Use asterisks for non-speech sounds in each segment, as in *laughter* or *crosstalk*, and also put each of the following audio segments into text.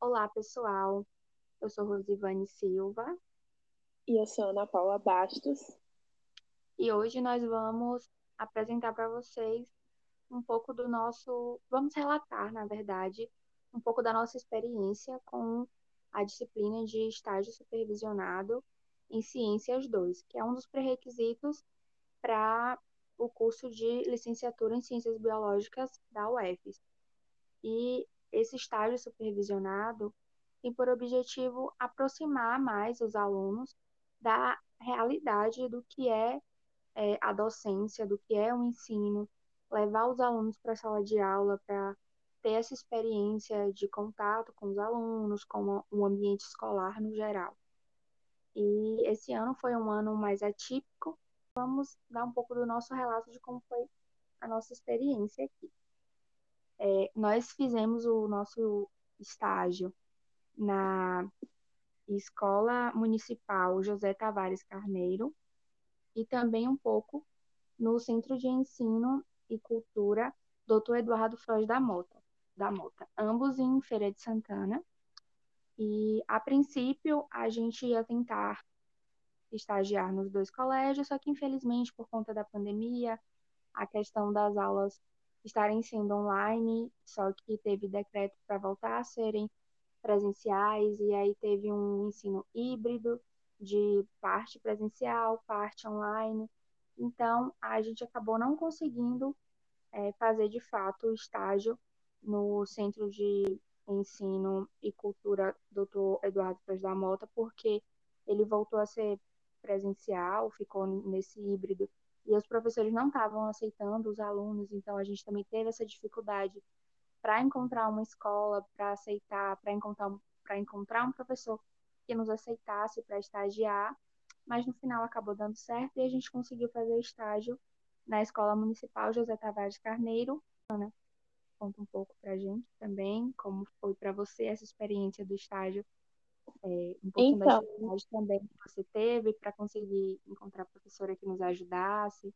Olá, pessoal. Eu sou Rosivane Silva E eu sou Ana Paula Bastos. e hoje nós vamos apresentar para vocês um pouco do nosso. Vamos relatar, na verdade, um pouco da nossa experiência com a disciplina de estágio supervisionado em Ciências 2, que é um dos pré-requisitos para o curso de licenciatura em Ciências Biológicas da UFES. E esse estágio supervisionado tem por objetivo aproximar mais os alunos da realidade do que é, é, a docência, do que é o ensino, levar os alunos para a sala de aula para ter essa experiência de contato com os alunos, com o ambiente escolar no geral. E esse ano foi um ano mais atípico. Vamos dar um pouco do nosso relato de como foi a nossa experiência aqui. É, nós fizemos o nosso estágio na Escola Municipal José Tavares Carneiro e também um pouco no Centro de Ensino e Cultura Dr. Eduardo Froz da Mota, da Mota, ambos em Feira de Santana. E a princípio a gente ia tentar estagiar nos dois colégios, só que infelizmente por conta da pandemia, a questão das aulas estarem sendo online, só que teve decreto para voltar a serem presenciais, e aí teve um ensino híbrido de parte presencial, parte online. Então, a gente acabou não conseguindo é, fazer de fato o estágio no Centro de Ensino e Cultura Dr. Eduardo Pérez da Mota, porque ele voltou a ser presencial, ficou nesse híbrido e os professores não estavam aceitando os alunos, então a gente também teve essa dificuldade para encontrar uma escola, para aceitar, para encontrar, para encontrar um professor que nos aceitasse para estagiar, mas no final acabou dando certo e a gente conseguiu fazer estágio na Escola Municipal José Tavares Carneiro. Ana, conta um pouco para a gente também como foi para você essa experiência do estágio é, um pouquinho Então. da dificuldade também que você teve para conseguir encontrar professora que nos ajudasse.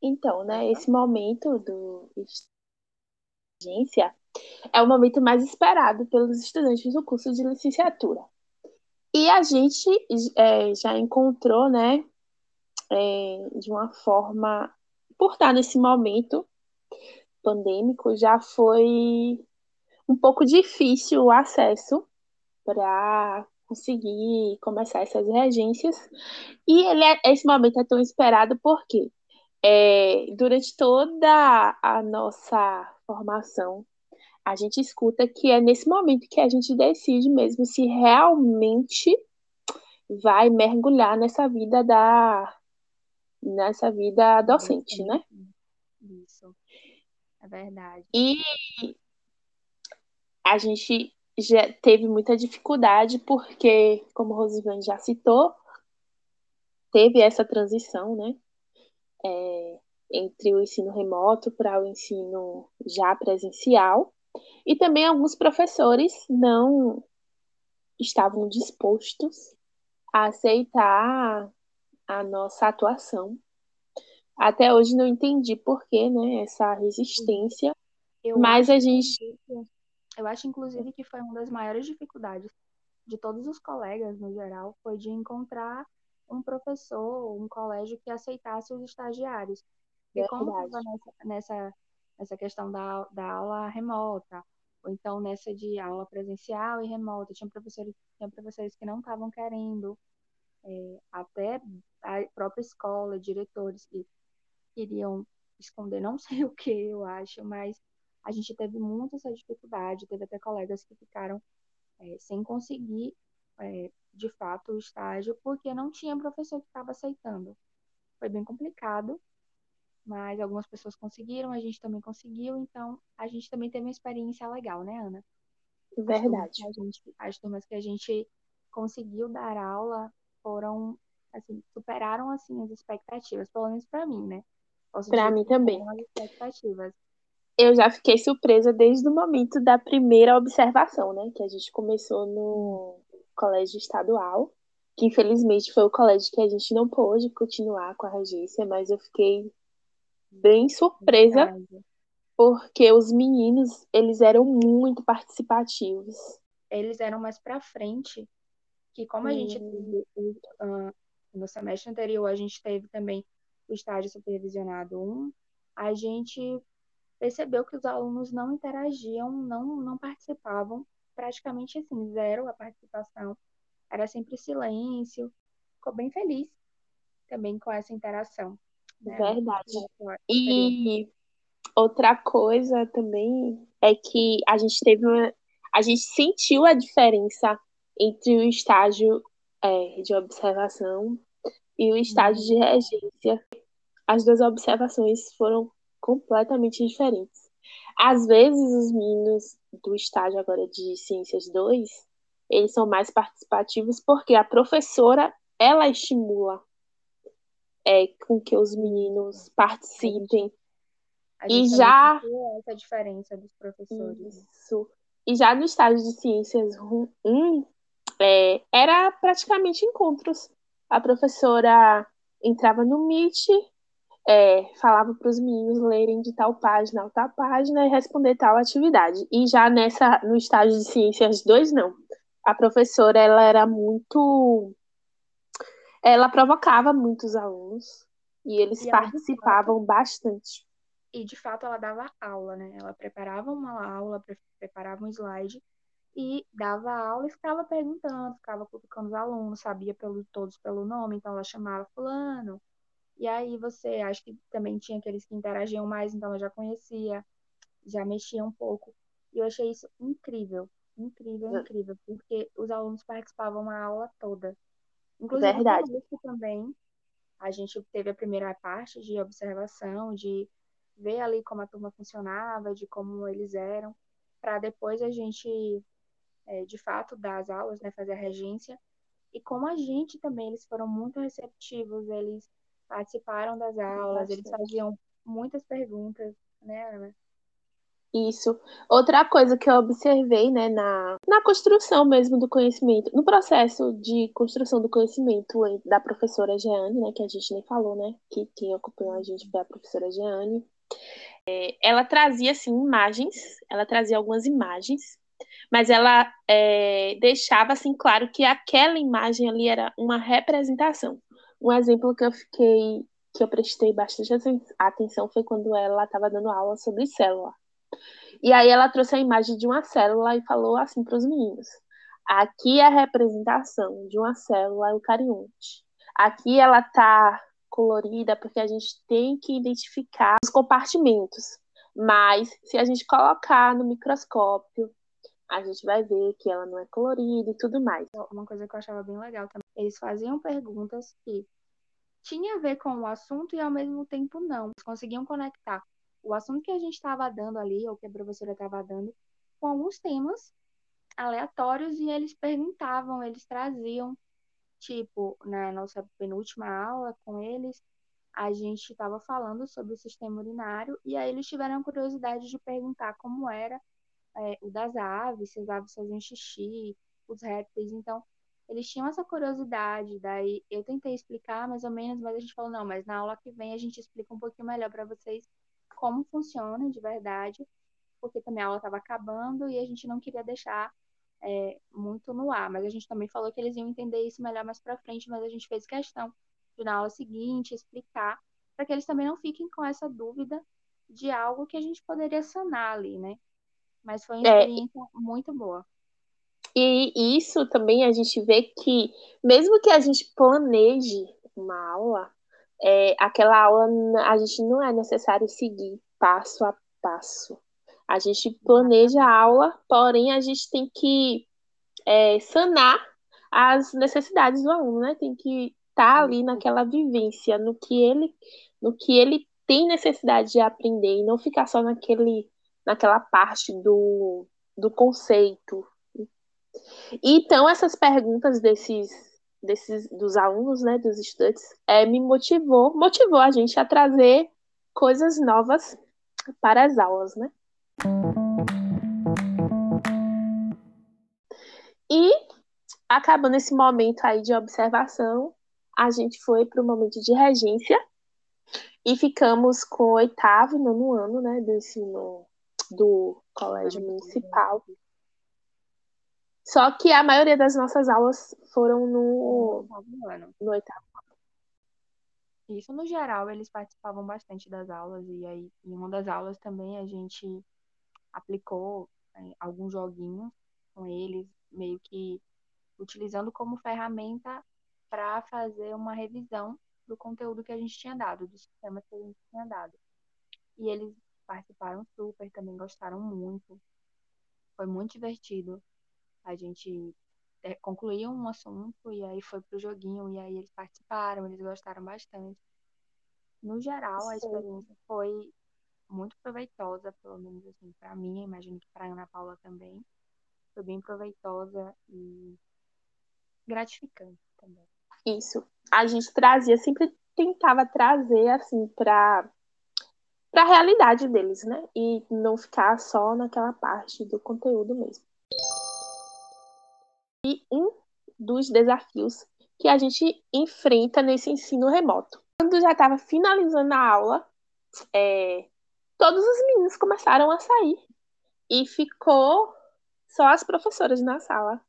Então, né, esse momento do agência é o momento mais esperado pelos estudantes do curso de licenciatura. E a gente é, já encontrou, né, é, de uma forma, por estar nesse momento pandêmico, já foi um pouco difícil o acesso para conseguir começar essas regências. E ele é- esse momento é tão esperado porque é, durante toda a nossa formação, a gente escuta que é nesse momento que a gente decide mesmo se realmente vai mergulhar nessa vida da nessa vida docente, né? Isso. É verdade. E a gente já teve muita dificuldade porque, como Rosivane já citou, teve essa transição, né? É, entre o ensino remoto para o ensino já presencial. E também alguns professores não estavam dispostos a aceitar a nossa atuação. Até hoje não entendi por que, né, essa resistência, Eu mas a gente inclusive- eu acho, inclusive, que foi uma das maiores dificuldades de todos os colegas, no geral, foi de encontrar um professor, um colégio que aceitasse os estagiários. Porque como estava nessa, nessa, nessa questão da, da aula remota, ou então nessa de aula presencial e remota, tinha professores, tinha professores que não estavam querendo, é, até a própria escola, diretores que queriam esconder não sei *laughs* o que, eu acho, mas a gente teve muito essa dificuldade, teve até colegas que ficaram é, sem conseguir, é, de fato, o estágio, porque não tinha professor que estava aceitando. Foi bem complicado, mas algumas pessoas conseguiram, a gente também conseguiu, então a gente também teve uma experiência legal, né, Ana? As turmas verdade. que a gente, as turmas que a gente conseguiu dar aula foram, assim, superaram, assim, as expectativas, pelo menos para mim, né? Para mim também. as expectativas. Eu já fiquei surpresa desde o momento da primeira observação, né? Que a gente começou no colégio estadual, que infelizmente foi o colégio que a gente não pôde continuar com a regência, mas eu fiquei bem surpresa Verdade. porque os meninos, eles eram muito participativos. Eles eram mais para frente, que como a gente Hum. teve, uh, no semestre anterior, a gente teve também o estágio supervisionado 1, a gente percebeu que os alunos não interagiam, não, não participavam, praticamente assim, zero a participação. Era sempre silêncio. Ficou bem feliz também com essa interação. Né? Verdade. E outra coisa também é que a gente teve uma. A gente sentiu a diferença entre o estágio é, de observação e o estágio de regência. As duas observações foram completamente diferentes. Às vezes, os meninos do estágio agora de Ciências 2, eles são mais participativos porque a professora, ela estimula é, com que os meninos participem. e já essa diferença dos professores. Isso. E já no estágio de Ciências 1, é, era praticamente encontros. A professora entrava no Meet, é, falava para os meninos lerem de tal página a tal página e responder tal atividade. E já nessa no estágio de Ciências 2, não. A professora ela era muito. Ela provocava muitos alunos e eles e participavam bastante. E de fato ela dava aula, né? Ela preparava uma aula, preparava um slide e dava aula e ficava perguntando, ficava cutucando os alunos, sabia pelo, todos pelo nome, então ela chamava fulano. E aí você, acho que também tinha aqueles que interagiam mais, então ela já conhecia, já mexia um pouco. E eu achei isso incrível, incrível, é. incrível, porque os alunos participavam a aula toda. Inclusive, Verdade. também, a gente teve a primeira parte de observação, de ver ali como a turma funcionava, de como eles eram, para depois a gente é, de fato dar as aulas, né, fazer a regência. E como a gente também, eles foram muito receptivos, eles participaram das aulas, eles faziam muitas perguntas, né, Ana? Isso. Outra coisa que eu observei, né, na, na construção mesmo do conhecimento, no processo de construção do conhecimento da professora Jeane, né, que a gente nem falou, né, que quem acompanhou a gente foi a professora Jeane, é, ela trazia, assim, imagens, ela trazia algumas imagens mas ela é, deixava assim claro que aquela imagem ali era uma representação. Um exemplo que eu fiquei, que eu prestei bastante atenção foi quando ela estava dando aula sobre célula. E aí ela trouxe a imagem de uma célula e falou assim para os meninos: aqui é a representação de uma célula eucarionte. Aqui ela está colorida porque a gente tem que identificar os compartimentos. Mas se a gente colocar no microscópio a gente vai ver que ela não é colorida e tudo mais. Uma coisa que eu achava bem legal também, eles faziam perguntas que tinha a ver com o assunto e ao mesmo tempo não. Eles conseguiam conectar o assunto que a gente estava dando ali, ou que a professora estava dando, com alguns temas aleatórios e eles perguntavam, eles traziam, tipo, na nossa penúltima aula com eles, a gente estava falando sobre o sistema urinário e aí eles tiveram a curiosidade de perguntar como era é, o das aves, se as aves faziam xixi, os répteis. Então, eles tinham essa curiosidade. Daí eu tentei explicar mais ou menos, mas a gente falou: não, mas na aula que vem a gente explica um pouquinho melhor para vocês como funciona de verdade, porque também a aula estava acabando e a gente não queria deixar é, muito no ar. Mas a gente também falou que eles iam entender isso melhor mais para frente, mas a gente fez questão de na aula seguinte explicar para que eles também não fiquem com essa dúvida de algo que a gente poderia sanar ali, né? Mas foi uma é, experiência é, muito boa. E isso também a gente vê que, mesmo que a gente planeje uma aula, é, aquela aula a gente não é necessário seguir passo a passo. A gente planeja a aula, porém a gente tem que é, sanar as necessidades do aluno, né? Tem que estar tá ali naquela vivência, no que ele, no que ele tem necessidade de aprender e não ficar só naquele naquela parte do, do conceito. Então, essas perguntas desses, desses dos alunos, né, dos estudantes, é, me motivou, motivou a gente a trazer coisas novas para as aulas, né? E acabando esse momento aí de observação, a gente foi para o momento de regência. E ficamos com o oitavo e nono ano, né, do ensino do colégio municipal. Só que a maioria das nossas aulas foram no, no ano. no oitavo. Isso no geral, eles participavam bastante das aulas e aí em uma das aulas também a gente aplicou é, alguns joguinhos com eles, meio que utilizando como ferramenta para fazer uma revisão do conteúdo que a gente tinha dado, do sistema que a gente tinha dado. E eles participaram super, também gostaram muito. Foi muito divertido. A gente é, concluía um assunto e aí foi pro joguinho e aí eles participaram, eles gostaram bastante. No geral, a experiência foi muito proveitosa, pelo menos assim, para mim, imagino que para Ana Paula também. Foi bem proveitosa e gratificante também. Isso. A gente trazia, sempre tentava trazer assim para para a realidade deles, né? E não ficar só naquela parte do conteúdo mesmo. E um dos desafios que a gente enfrenta nesse ensino remoto. Quando já estava finalizando a aula, é, todos os meninos começaram a sair e ficou só as professoras na sala.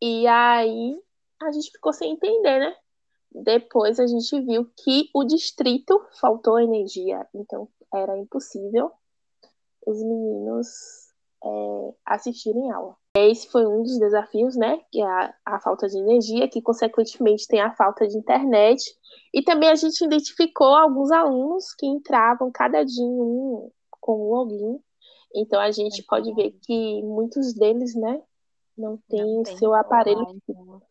E aí a gente ficou sem entender, né? Depois a gente viu que o distrito faltou energia, então era impossível os meninos é, assistirem aula. Esse foi um dos desafios, né? Que é a, a falta de energia, que consequentemente tem a falta de internet. E também a gente identificou alguns alunos que entravam cada dia um com um login. Então a gente pode ver que muitos deles, né, não têm o seu aparelho. Então,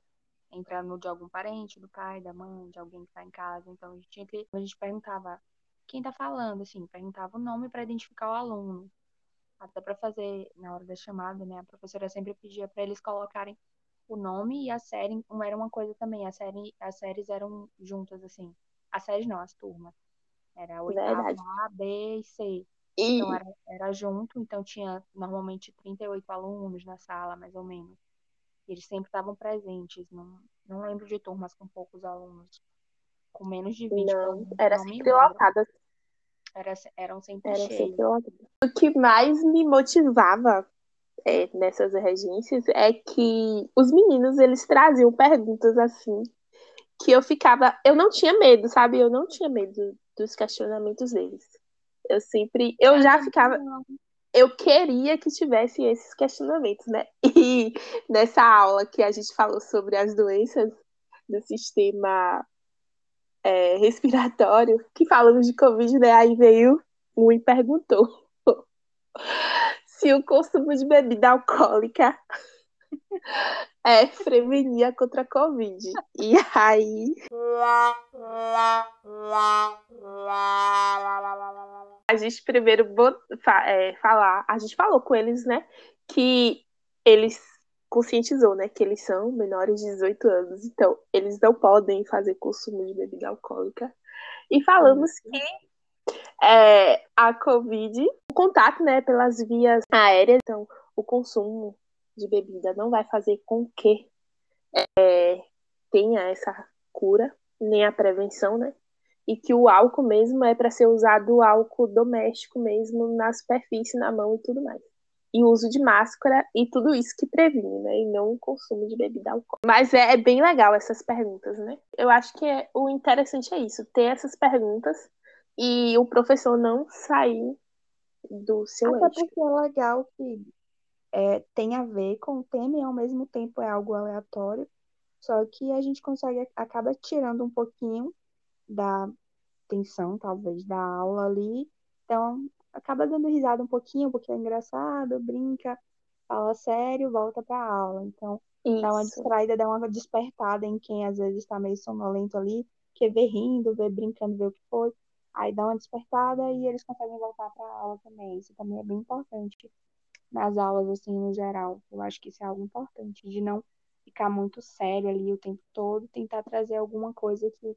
entra no de algum parente, do pai, da mãe, de alguém que está em casa. Então a gente. A gente perguntava quem está falando, assim, perguntava o nome para identificar o aluno até para fazer na hora da chamada, né? A professora sempre pedia para eles colocarem o nome e a série, era uma coisa também, a série, as séries eram juntas assim. As séries não, as turmas. Era oitava, A, B e C. E... Então era, era junto, então tinha normalmente 38 alunos na sala, mais ou menos. E eles sempre estavam presentes, não, não lembro de turmas com poucos alunos. Com menos de 20 Não, era sempre lotada era, eram sempre Era cheios. Sempre o que mais me motivava é, nessas regências é que os meninos eles traziam perguntas assim que eu ficava, eu não tinha medo, sabe? Eu não tinha medo dos questionamentos deles. Eu sempre, eu já ficava, eu queria que tivesse esses questionamentos, né? *laughs* E nessa aula que a gente falou sobre as doenças do sistema é, respiratório, que falamos de Covid, né? Aí veio um e perguntou *laughs* se o consumo de bebida alcoólica *laughs* é prevenia contra a Covid. E aí. A gente primeiro é, falar, a gente falou com eles, né? Que eles conscientizou, né, que eles são menores de 18 anos, então eles não podem fazer consumo de bebida alcoólica. E falamos uhum. que é, a Covid, o contato, né, pelas vias aéreas, então o consumo de bebida não vai fazer com que é, tenha essa cura, nem a prevenção, né? E que o álcool mesmo é para ser usado o álcool doméstico mesmo na superfície, na mão e tudo mais e o uso de máscara e tudo isso que previne, né? E não o consumo de bebida alcoólica. Mas é, é, bem legal essas perguntas, né? Eu acho que é, o interessante é isso, ter essas perguntas e o professor não sair do seu Até eixo. porque é legal que é, tem a ver com o tema e ao mesmo tempo é algo aleatório, só que a gente consegue, acaba tirando um pouquinho da tensão, talvez, da aula ali. Então, acaba dando risada um pouquinho, porque é engraçado, brinca, fala sério, volta para a aula. Então, Isso. dá uma distraída, dá uma despertada em quem às vezes está meio sonolento ali, que vê rindo, vê brincando, vê o que foi. Aí dá uma despertada e eles conseguem voltar para a aula também. Isso também é bem importante nas aulas, assim, no geral. Eu acho que isso é algo importante, de não ficar muito sério ali o tempo todo, tentar trazer alguma coisa que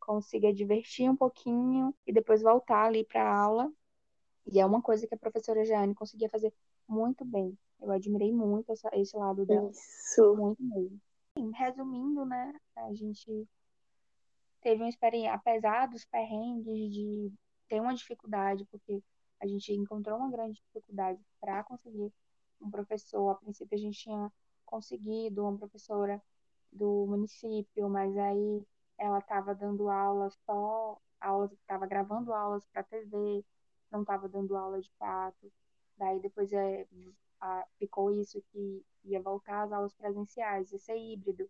consiga divertir um pouquinho e depois voltar ali para a aula e é uma coisa que a professora Jane conseguia fazer muito bem. Eu admirei muito essa, esse lado dela. Isso. Muito mesmo. Sim, resumindo, né, a gente teve uma experiência, apesar dos perrengues de ter uma dificuldade, porque a gente encontrou uma grande dificuldade para conseguir um professor. A princípio a gente tinha conseguido uma professora do município, mas aí ela estava dando aulas só, aulas, estava gravando aulas para TV, não estava dando aula de fato. Daí depois é, a, ficou isso que ia voltar às aulas presenciais, ia ser híbrido.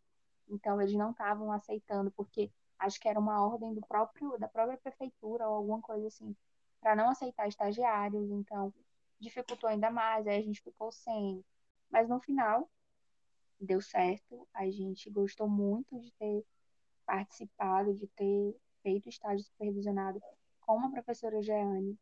Então eles não estavam aceitando, porque acho que era uma ordem do próprio, da própria prefeitura ou alguma coisa assim, para não aceitar estagiários. Então dificultou ainda mais, aí a gente ficou sem. Mas no final deu certo, a gente gostou muito de ter participado, de ter feito estágio supervisionado com a professora Jeane,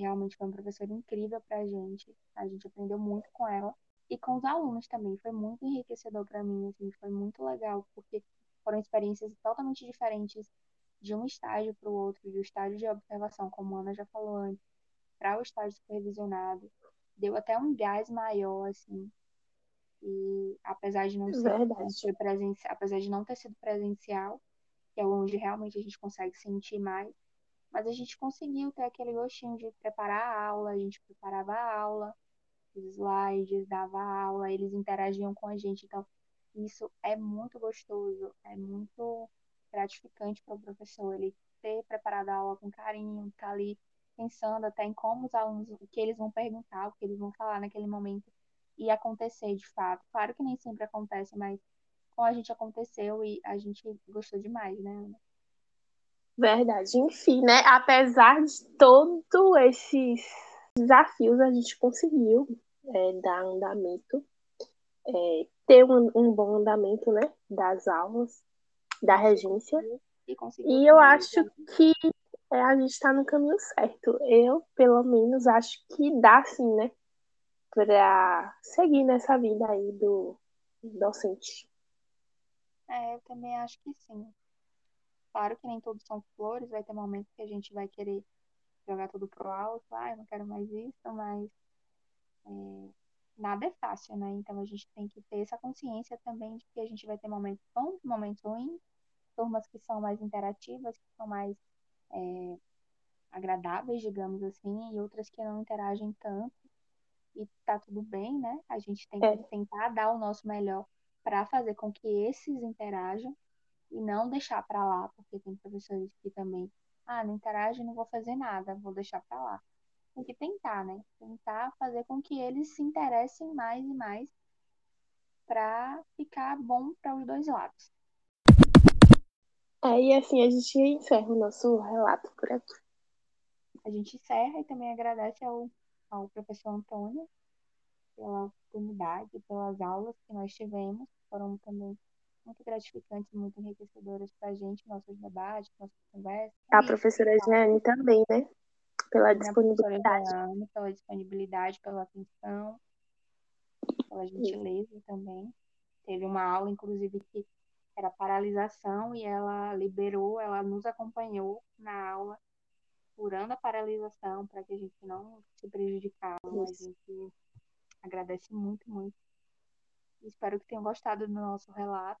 realmente foi uma professora incrível para a gente, a gente aprendeu muito com ela, e com os alunos também, foi muito enriquecedor para mim, assim, foi muito legal, porque foram experiências totalmente diferentes de um estágio para o outro, de um estágio de observação, como a Ana já falou antes, para o estágio supervisionado, deu até um gás maior, assim, e apesar de não ser presencial, apesar de não ter sido presencial, que é onde realmente a gente consegue sentir mais, mas a gente conseguiu ter aquele gostinho de preparar a aula, a gente preparava a aula, os slides, dava aula, eles interagiam com a gente, então isso é muito gostoso, é muito gratificante para o professor, ele ter preparado a aula com carinho, estar tá ali pensando até em como os alunos, o que eles vão perguntar, o que eles vão falar naquele momento e acontecer de fato. Claro que nem sempre acontece, mas com a gente aconteceu e a gente gostou demais, né, Ana? Verdade. Enfim, né? Apesar de todos esses desafios, a gente conseguiu é, dar andamento, é, ter um, um, bom andamento, né? Das aulas, da regência. E, e eu acho que é, a gente está no caminho certo. Eu, pelo menos, acho que dá sim, né? para seguir nessa vida aí do docente. É, eu também acho que sim. Claro que nem todos são flores, vai ter momentos que a gente vai querer jogar tudo pro alto, ah, eu não quero mais isso, mas é, nada é fácil, né? Então a gente tem que ter essa consciência também de que a gente vai ter momentos bons, momentos ruins, turmas que são mais interativas, que são mais é, agradáveis, digamos assim, e outras que não interagem tanto e tá tudo bem, né? A gente tem que é. tentar dar o nosso melhor para fazer com que esses interajam e não deixar para lá, porque tem professores que também, ah, não interage, não vou fazer nada, vou deixar para lá. Tem que tentar, né? Tentar fazer com que eles se interessem mais e mais para ficar bom para os dois lados. É, e assim a gente encerra o nosso relato por aqui. A gente encerra e também agradece ao ao professor Antônio pela oportunidade, pelas aulas que nós tivemos, foram também muito gratificantes, muito enriquecedoras para a gente, nossos debates, nossas conversas. A professora Jeane também, né? Pela disponibilidade. Jeane, pela disponibilidade, pela atenção, pela gentileza Sim. também. Teve uma aula, inclusive, que era paralisação e ela liberou, ela nos acompanhou na aula curando a paralisação para que a gente não se prejudicasse. A gente agradece muito, muito. Espero que tenham gostado do nosso relato.